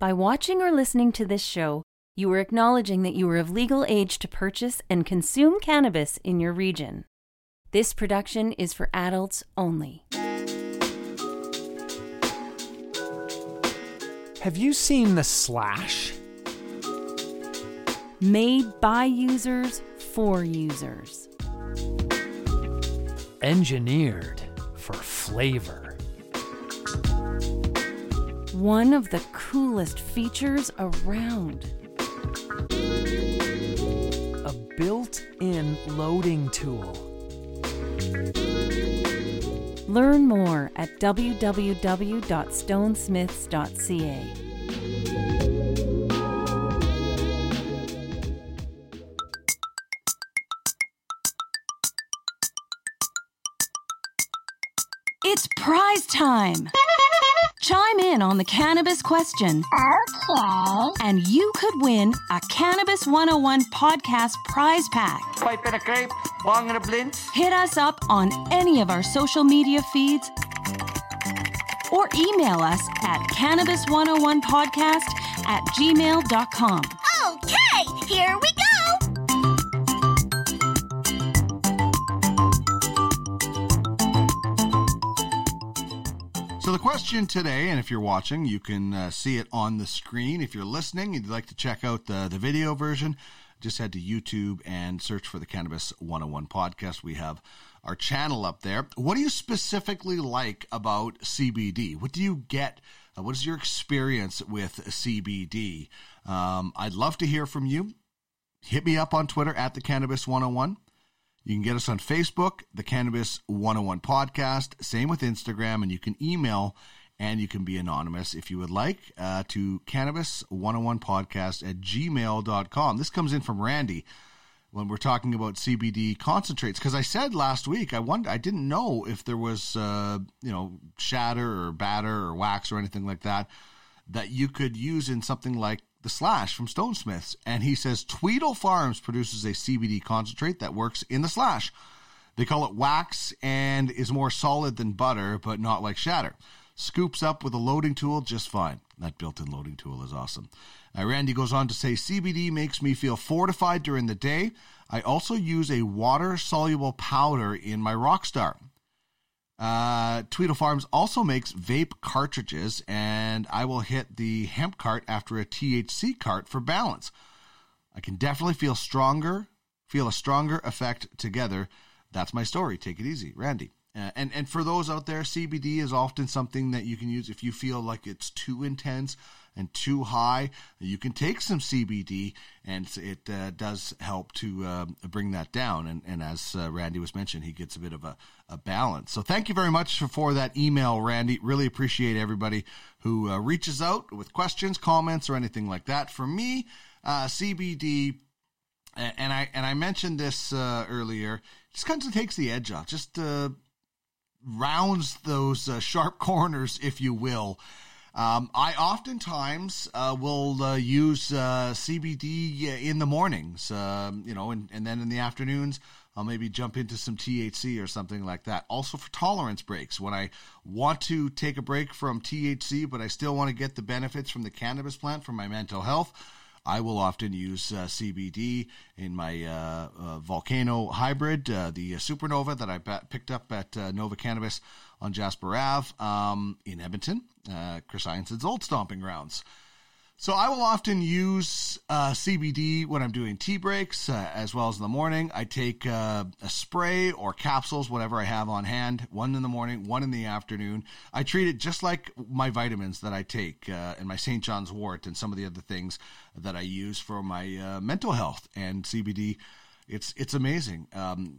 By watching or listening to this show, you are acknowledging that you are of legal age to purchase and consume cannabis in your region. This production is for adults only. Have you seen The Slash? Made by users for users. Engineered for flavor. One of the coolest features around. A built in loading tool. Learn more at www.stonesmiths.ca. It's prize time! Chime in on the cannabis question. Okay. And you could win a Cannabis 101 podcast prize pack. Pipe and a grape, bong and a blint. Hit us up on any of our social media feeds or email us at cannabis101podcast at gmail.com. Okay, here we go. So the question today, and if you're watching, you can uh, see it on the screen. If you're listening, you'd like to check out the the video version, just head to YouTube and search for the Cannabis 101 podcast. We have our channel up there. What do you specifically like about CBD? What do you get? Uh, what is your experience with CBD? Um, I'd love to hear from you. Hit me up on Twitter at the Cannabis 101. You can get us on Facebook, the Cannabis 101 Podcast. Same with Instagram, and you can email and you can be anonymous if you would like uh, to cannabis 101 podcast at gmail.com. This comes in from Randy when we're talking about CBD concentrates because I said last week I wonder I didn't know if there was uh, you know shatter or batter or wax or anything like that that you could use in something like the slash from Stone Smiths. And he says Tweedle Farms produces a CBD concentrate that works in the slash. They call it wax and is more solid than butter, but not like shatter. Scoops up with a loading tool just fine. That built in loading tool is awesome. Uh, Randy goes on to say CBD makes me feel fortified during the day. I also use a water soluble powder in my Rockstar. Uh, Tweedle Farms also makes vape cartridges, and I will hit the hemp cart after a THC cart for balance. I can definitely feel stronger, feel a stronger effect together. That's my story. Take it easy, Randy. And and for those out there, CBD is often something that you can use if you feel like it's too intense and too high. You can take some CBD, and it uh, does help to uh, bring that down. And, and as uh, Randy was mentioned, he gets a bit of a, a balance. So thank you very much for, for that email, Randy. Really appreciate everybody who uh, reaches out with questions, comments, or anything like that. For me, uh, CBD and I and I mentioned this uh, earlier. Just kind of takes the edge off. Just uh, rounds those uh, sharp corners, if you will. Um, I oftentimes uh, will uh, use uh, CBD in the mornings, um, you know, and, and then in the afternoons, I'll maybe jump into some THC or something like that. Also for tolerance breaks, when I want to take a break from THC, but I still want to get the benefits from the cannabis plant for my mental health. I will often use uh, CBD in my uh, uh, Volcano hybrid, uh, the Supernova that I picked up at uh, Nova Cannabis on Jasper Ave um, in Edmonton, uh, Chris Ionson's old stomping grounds. So I will often use uh, CBD when I'm doing tea breaks, uh, as well as in the morning. I take uh, a spray or capsules, whatever I have on hand, one in the morning, one in the afternoon. I treat it just like my vitamins that I take uh, and my St. John's wort and some of the other things that I use for my uh, mental health. And CBD, it's it's amazing. Um,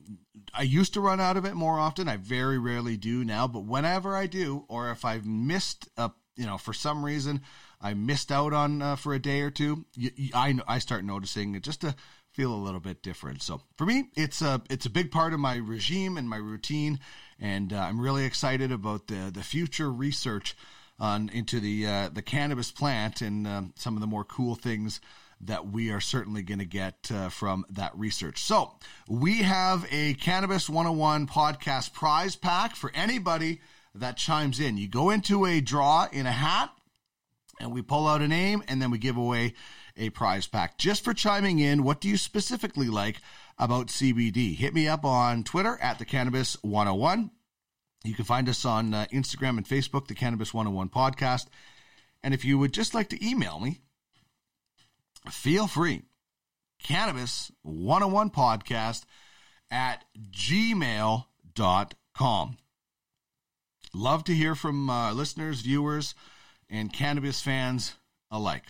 I used to run out of it more often. I very rarely do now, but whenever I do, or if I've missed a you know for some reason I missed out on uh, for a day or two, you, you, I I start noticing it just to feel a little bit different. So for me, it's a it's a big part of my regime and my routine, and uh, I'm really excited about the the future research on into the uh, the cannabis plant and um, some of the more cool things that we are certainly going to get uh, from that research. So, we have a Cannabis 101 podcast prize pack for anybody that chimes in. You go into a draw in a hat and we pull out a name and then we give away a prize pack. Just for chiming in, what do you specifically like about CBD? Hit me up on Twitter at the Cannabis 101. You can find us on uh, Instagram and Facebook, the Cannabis 101 podcast. And if you would just like to email me, feel free. Cannabis 101 podcast at gmail.com. Love to hear from uh, listeners, viewers, and cannabis fans alike.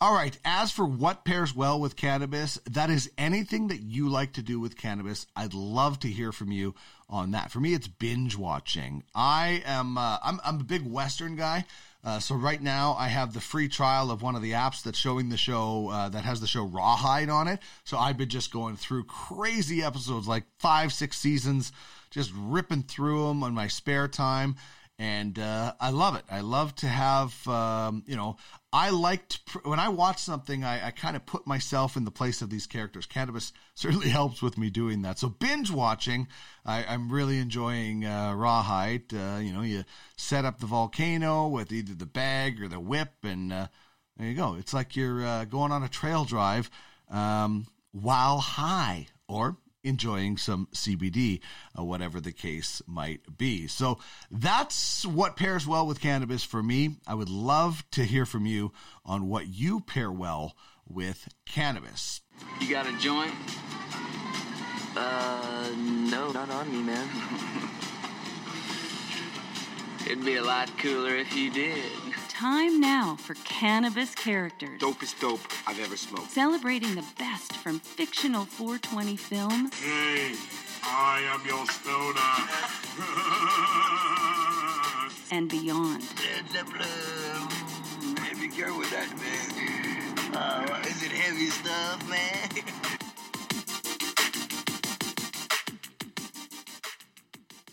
All right, as for what pairs well with cannabis, that is anything that you like to do with cannabis. I'd love to hear from you on that. For me, it's binge watching. I am uh, I'm, I'm a big Western guy. Uh, so right now I have the free trial of one of the apps that's showing the show uh, that has the show Rawhide on it. So I've been just going through crazy episodes, like five, six seasons, just ripping through them on my spare time and uh, I love it. I love to have, um, you know, I liked to, when I watch something, I, I kind of put myself in the place of these characters. Cannabis certainly helps with me doing that. So binge watching, I, am really enjoying uh, Rawhide. Uh, you know, you set up the volcano with either the bag or the whip, and uh, there you go. It's like you're uh, going on a trail drive um, while high, or enjoying some CBD, uh, whatever the case might be. So that's what pairs well with cannabis for me. I would love to hear from you on what you pair well with cannabis. You got a joint? Uh, no, not on me, man. It'd be a lot cooler if you did. Time now for Cannabis Characters. Dopest dope I've ever smoked. Celebrating the best from fictional 420 film. Hey, I am your stoner. and beyond. Heavy girl with that, man. Uh, is it heavy stuff, man?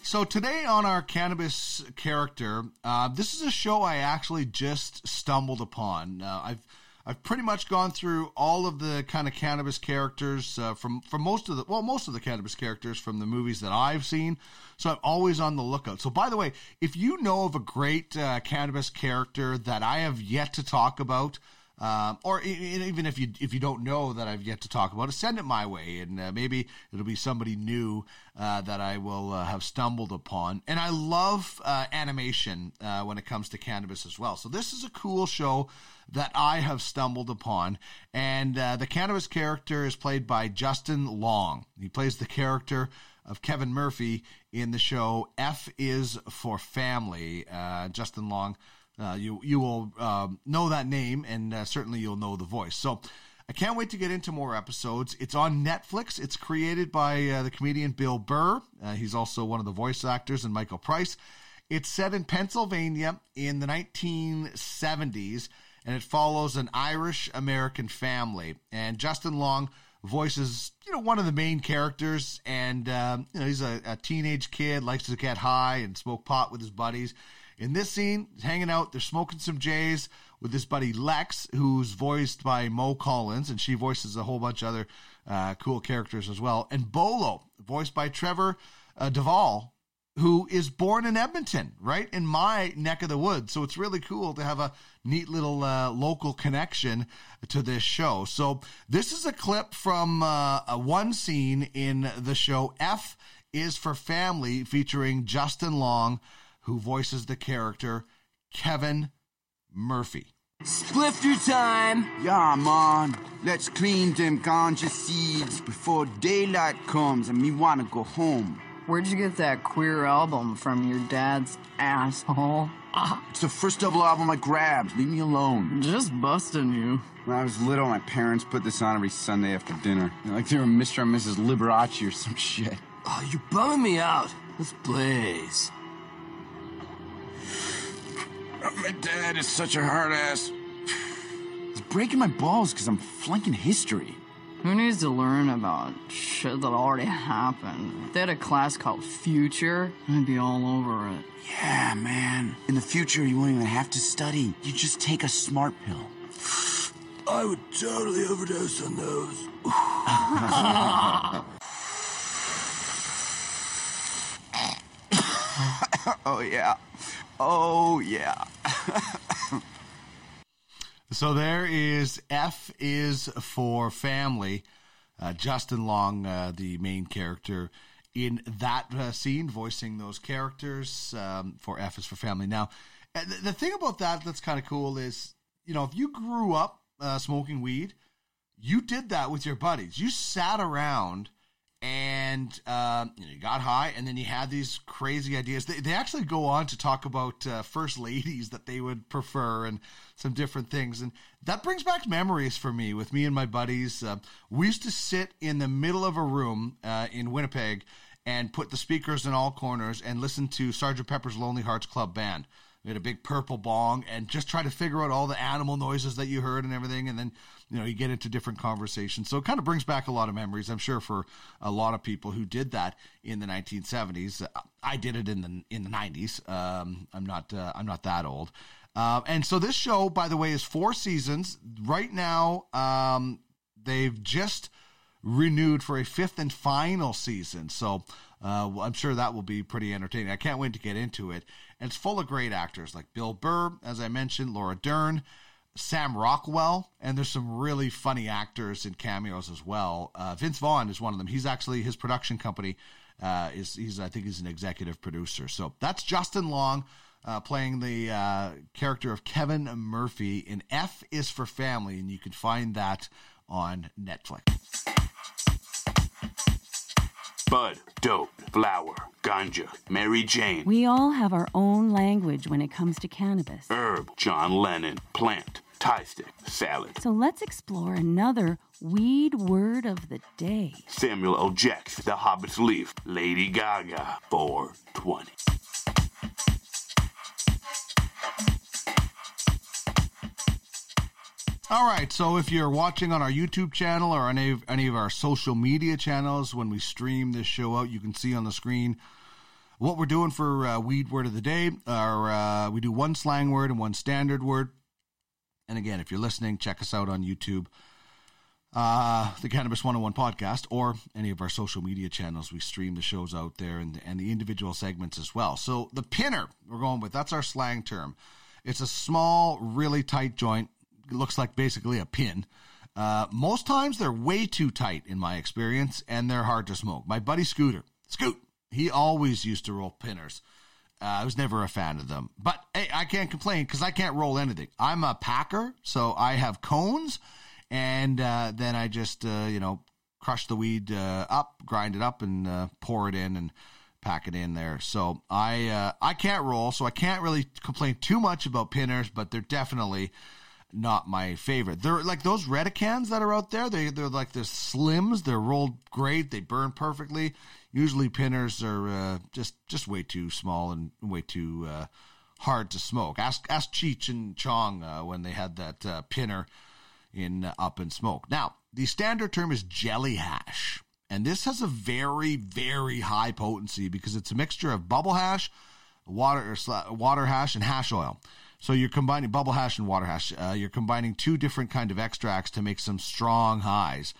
So today on our cannabis character, uh, this is a show I actually just stumbled upon. Uh, I've I've pretty much gone through all of the kind of cannabis characters uh, from from most of the well most of the cannabis characters from the movies that I've seen. So I'm always on the lookout. So by the way, if you know of a great uh, cannabis character that I have yet to talk about. Um, or even if you if you don't know that I've yet to talk about it, send it my way, and uh, maybe it'll be somebody new uh, that I will uh, have stumbled upon. And I love uh, animation uh, when it comes to cannabis as well. So this is a cool show that I have stumbled upon, and uh, the cannabis character is played by Justin Long. He plays the character of Kevin Murphy in the show F is for Family. Justin Long uh, you you will um, know that name, and uh, certainly you'll know the voice. So I can't wait to get into more episodes. It's on Netflix. It's created by uh, the comedian Bill Burr. Uh, he's also one of the voice actors, and Michael Price. It's set in Pennsylvania in the 1970s, and it follows an Irish American family. And Justin Long voices, you know, one of the main characters, and um, you know, he's a, a teenage kid, likes to get high and smoke pot with his buddies in this scene, he's hanging out, they're smoking some J's with his buddy Lex, who's voiced by Mo Collins, and she voices a whole bunch of other uh, cool characters as well. And Bolo, voiced by Trevor uh, Devall, who is born in Edmonton, right in my neck of the woods. So it's really cool to have a neat little uh, local connection to this show. So this is a clip from uh, a one scene in the show F is for Family featuring Justin Long who voices the character Kevin Murphy. Splifter time! Yeah, man. Let's clean them ganja seeds before daylight comes and me wanna go home. Where'd you get that queer album from your dad's asshole? It's the first double album I grabbed. Leave me alone. Just busting you. When I was little, my parents put this on every Sunday after dinner. Like they were Mr. and Mrs. Liberace or some shit. Oh, you're bumming me out. Let's blaze. My dad is such a hard ass. He's breaking my balls because I'm flunking history. Who needs to learn about shit that already happened? If they had a class called Future, I'd be all over it. Yeah, man. In the future, you won't even have to study. You just take a smart pill. I would totally overdose on those. oh, yeah. Oh, yeah. So there is F is for family. Uh, Justin Long, uh, the main character in that uh, scene, voicing those characters um, for F is for family. Now, uh, the, the thing about that that's kind of cool is, you know, if you grew up uh, smoking weed, you did that with your buddies. You sat around and uh, you, know, you, got high, and then you had these crazy ideas. They, they actually go on to talk about uh, first ladies that they would prefer and some different things, and that brings back memories for me with me and my buddies. Uh, we used to sit in the middle of a room uh, in Winnipeg and put the speakers in all corners and listen to Sergeant Pepper's Lonely Hearts Club Band. Had a big purple bong and just try to figure out all the animal noises that you heard and everything, and then you know you get into different conversations. So it kind of brings back a lot of memories i'm sure for a lot of people who did that in the 1970s i did it in the in the 90s um, i'm not uh, i'm not that old. Uh, and so this show by the way is four seasons. Right now um, they've just renewed for a fifth and final season. So uh, I'm sure that will be pretty entertaining. I can't wait to get into it. And it's full of great actors like Bill Burr, as I mentioned, Laura Dern, Sam Rockwell, and there's some really funny actors in cameos as well. Uh, Vince Vaughn is one of them. He's actually his production company uh, is he's I think he's an executive producer. So that's Justin Long uh, playing the uh, character of Kevin Murphy in F is for Family, and you can find that on Netflix. Bud, dope, flower, ganja, Mary Jane. We all have our own language when it comes to cannabis. Herb, John Lennon, plant, Thai stick, salad. So let's explore another weed word of the day. Samuel L. Jackson, The Hobbit's Leaf, Lady Gaga, 420. All right, so if you're watching on our YouTube channel or any of, any of our social media channels, when we stream this show out, you can see on the screen what we're doing for uh, weed word of the day. Our, uh, we do one slang word and one standard word. And again, if you're listening, check us out on YouTube, uh, the Cannabis 101 podcast, or any of our social media channels. We stream the shows out there and, and the individual segments as well. So the pinner we're going with, that's our slang term. It's a small, really tight joint looks like basically a pin. Uh, most times they're way too tight in my experience, and they're hard to smoke. My buddy Scooter, Scoot, he always used to roll pinners. Uh, I was never a fan of them, but hey, I can't complain because I can't roll anything. I'm a packer, so I have cones, and uh, then I just uh, you know crush the weed uh, up, grind it up, and uh, pour it in and pack it in there. So I I can't roll, so I can't really complain too much about pinners, but they're definitely not my favorite. They're like those Redecans that are out there. They they're like the slims. They're rolled great. They burn perfectly. Usually pinners are uh, just just way too small and way too uh, hard to smoke. Ask ask Cheech and Chong uh, when they had that uh, pinner in uh, Up in Smoke. Now the standard term is jelly hash, and this has a very very high potency because it's a mixture of bubble hash, water water hash, and hash oil. So you're combining bubble hash and water hash. Uh, you're combining two different kind of extracts to make some strong highs.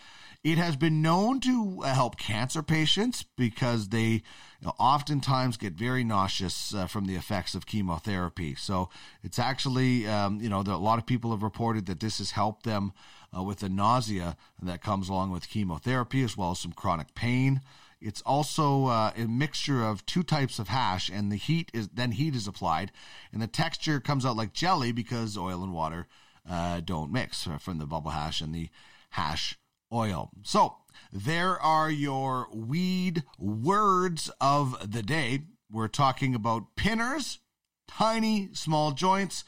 It has been known to uh, help cancer patients because they you know, oftentimes get very nauseous uh, from the effects of chemotherapy. So it's actually, um, you know, a lot of people have reported that this has helped them uh, with the nausea that comes along with chemotherapy, as well as some chronic pain. It's also uh, a mixture of two types of hash, and the heat is then heat is applied, and the texture comes out like jelly because oil and water uh, don't mix from the bubble hash and the hash oil. So there are your weed words of the day. We're talking about pinners, tiny small joints,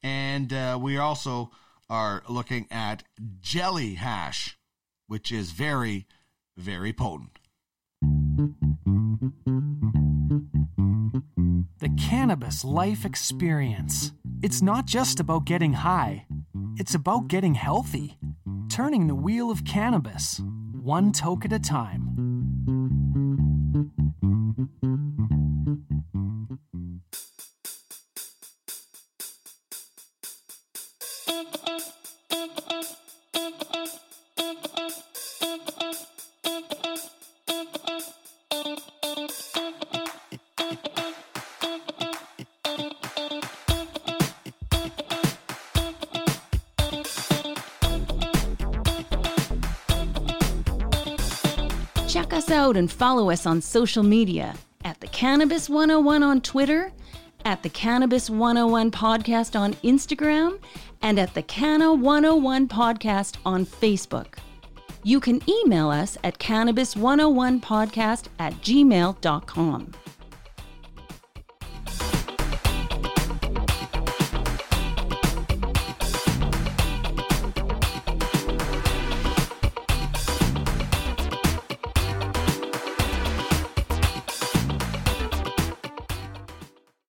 and uh, we also are looking at jelly hash, which is very, very potent. The cannabis life experience. It's not just about getting high, it's about getting healthy, turning the wheel of cannabis, one toke at a time. Us out and follow us on social media at the Cannabis 101 on Twitter, at the Cannabis 101 podcast on Instagram, and at the Canna 101 podcast on Facebook. You can email us at cannabis101podcast at gmail.com.